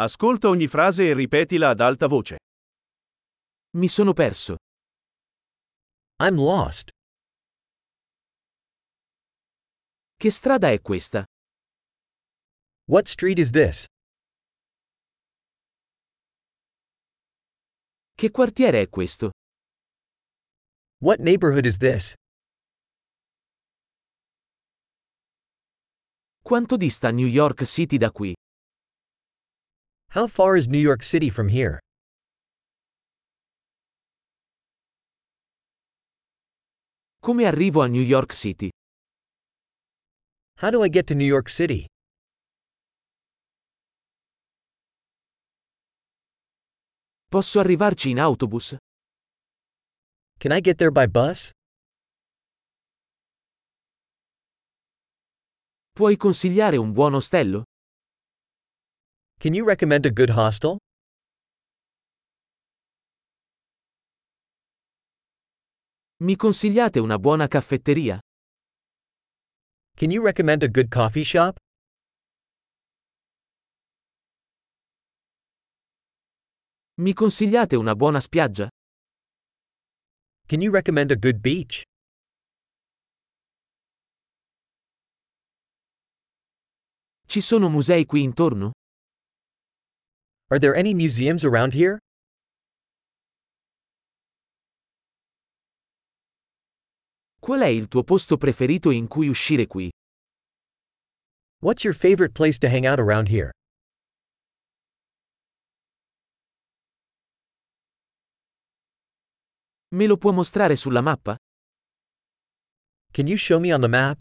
Ascolta ogni frase e ripetila ad alta voce. Mi sono perso. I'm lost. Che strada è questa? What street is this? Che quartiere è questo? What neighborhood is this? Quanto dista New York City da qui? How far is New York City from here? Come arrivo a New York City? How do I get to New York City? Posso arrivarci in autobus? Can I get there by bus? Puoi consigliare un buon ostello? Can you recommend a good hostel? Mi consigliate una buona caffetteria? Can you recommend a good coffee shop? Mi consigliate una buona spiaggia? Can you recommend a good beach? Ci sono musei qui intorno? Are there any museums around here? Qual è il tuo posto preferito in cui uscire qui? What's your favorite place to hang out around here? Me lo può mostrare sulla mappa? Can you show me on the map?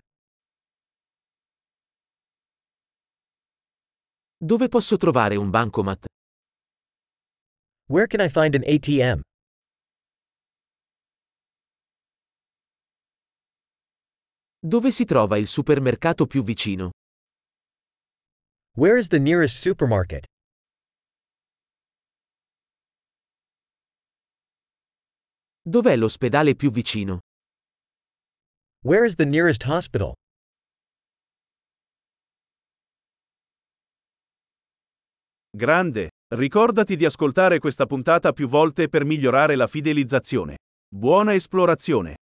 Dove posso trovare un bancomat? Where can I find an ATM? Dove si trova il supermercato più vicino? Where is the nearest supermarket? Dov'è l'ospedale più vicino? Where is the nearest hospital? Grande. Ricordati di ascoltare questa puntata più volte per migliorare la fidelizzazione. Buona esplorazione!